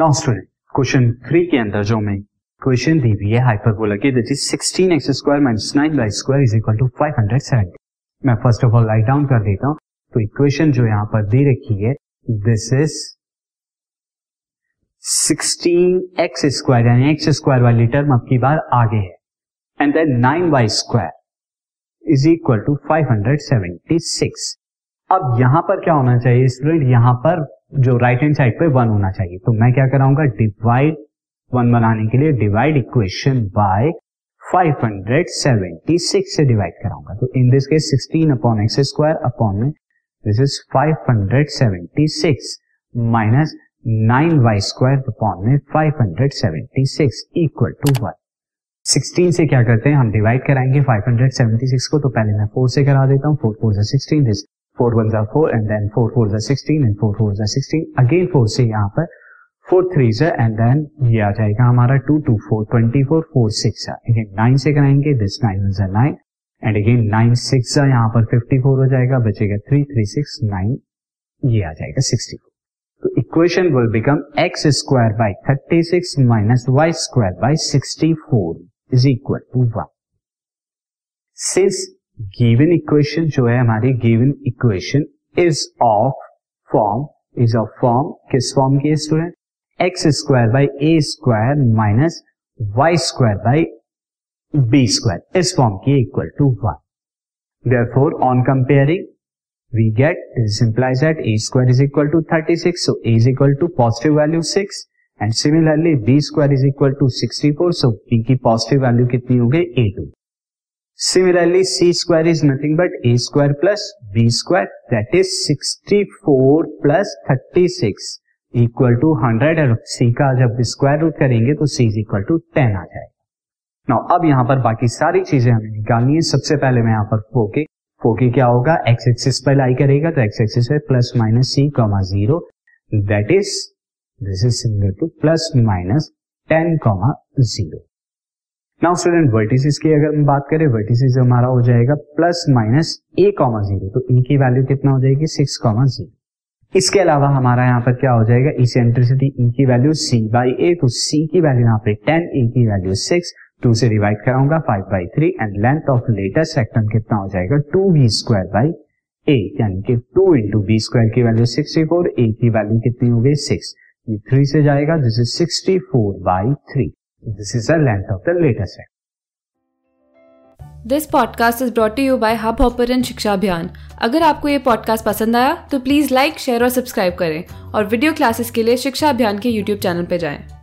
Now student question three के अंदर जो हमें क्वेश्चन दी हुई है हाइपरबोला की that is 16 X square minus nine Y square is equal to 570 मैं first of all write down कर देता हूँ। तो इक्वेशन जो यहाँ पर दे रखी है दिस इज़ 16 एक्स स्क्वायर यानी एक्स स्क्वायर वाली टर्म अब की बार आगे है। And then nine Y square is equal to 576 अब यहाँ पर क्या होना चाहिए स्टूडेंट यहाँ पर जो राइट हैंड साइड पे वन होना चाहिए। तो मैं क्या कराऊँगा डिवाइड वन बनाने के लिए डिवाइड इक्वेशन बाय 576 से डिवाइड कराऊँगा। तो in this case 16 upon X square upon में this is 576 minus nine Y square upon में 576 इक्वल टू वन 16 से क्या करते हैं? हम डिवाइड कराएँगे 576 को तो पहले मैं 4 से करा देता हूँ। 4 4 सिक्सटीन दिस फोर वन जा four and then four four जा सिक्सटीन एंड फोर फोर जा सिक्सटीन अगेन फोर से यहाँ पर फोर थ्री से एंड देन ये आ जाएगा हमारा two two four twenty four four six again nine से कराएँगे दिस नाइन जा nine and again nine six जा यहाँ पर फिफ्टी फोर हो जाएगा, बचेगा थ्री थ्री सिक्स नाइन ये आ जाएगा सिक्सटी फोर तो equation will become X square by thirty six minus Y square by sixty four is equal to one since given equation जो है हमारी given equation is of form is of form किस form की student X square by A square minus Y square by B square इस form की equal to one therefore on comparing we get this implies that a square is equal to 36 so a is equal to positive value 6 and similarly, b square is equal to 64 so b की positive value कितनी हो गई? A2 Similarly, c square is nothing but a square plus b square that is 64 plus 36 equal to 100 और c का जब square root करेंगे तो c is equal to 10 आ जाएगा। नाउ अब यहाँ पर बाकी सारी चीज़ें हमें निकालनी है। सबसे पहले मैं यहाँ पर फोके फोके क्या होगा? एक्स एक्सिस पर लाई करेगा तो एक्स एक्सिस पे plus minus c comma zero that is this is similar to plus minus ten comma zero now student vertices की अगर हम बात करें वर्टिसेस हमारा हो जाएगा plus minus a comma zero तो ए की वैल्यू कितना हो जाएगी? सिक्स कॉमा ज़ीरो इसके अलावा हमारा यहाँ पर क्या हो जाएगा? इसेंट्रिसिटी ई की वैल्यू सी बाई ए तो सी की वैल्यू यहाँ पे टेन ए की वैल्यू सिक्स टू से डिवाइड कराऊँगा five by three and length of latest rectum कितना हो जाएगा? Two b square by a यानी कि टू इंटू बी स्क्वायर की वैल्यू सिक्सटी फोर ए की वैल्यू कितनी हो गई? सिक्स ये थ्री से जाएगा is sixty four by three this is the length of the latest this podcast is brought you by hub hopper Shiksha Abhiyan अगर आपको ये पॉडकास्ट पसंद आया तो प्लीज़ लाइक शेयर और सब्सक्राइब करें और वीडियो क्लासेस के लिए शिक्षा अभियान के यूट्यूब चैनल पर जाएँ।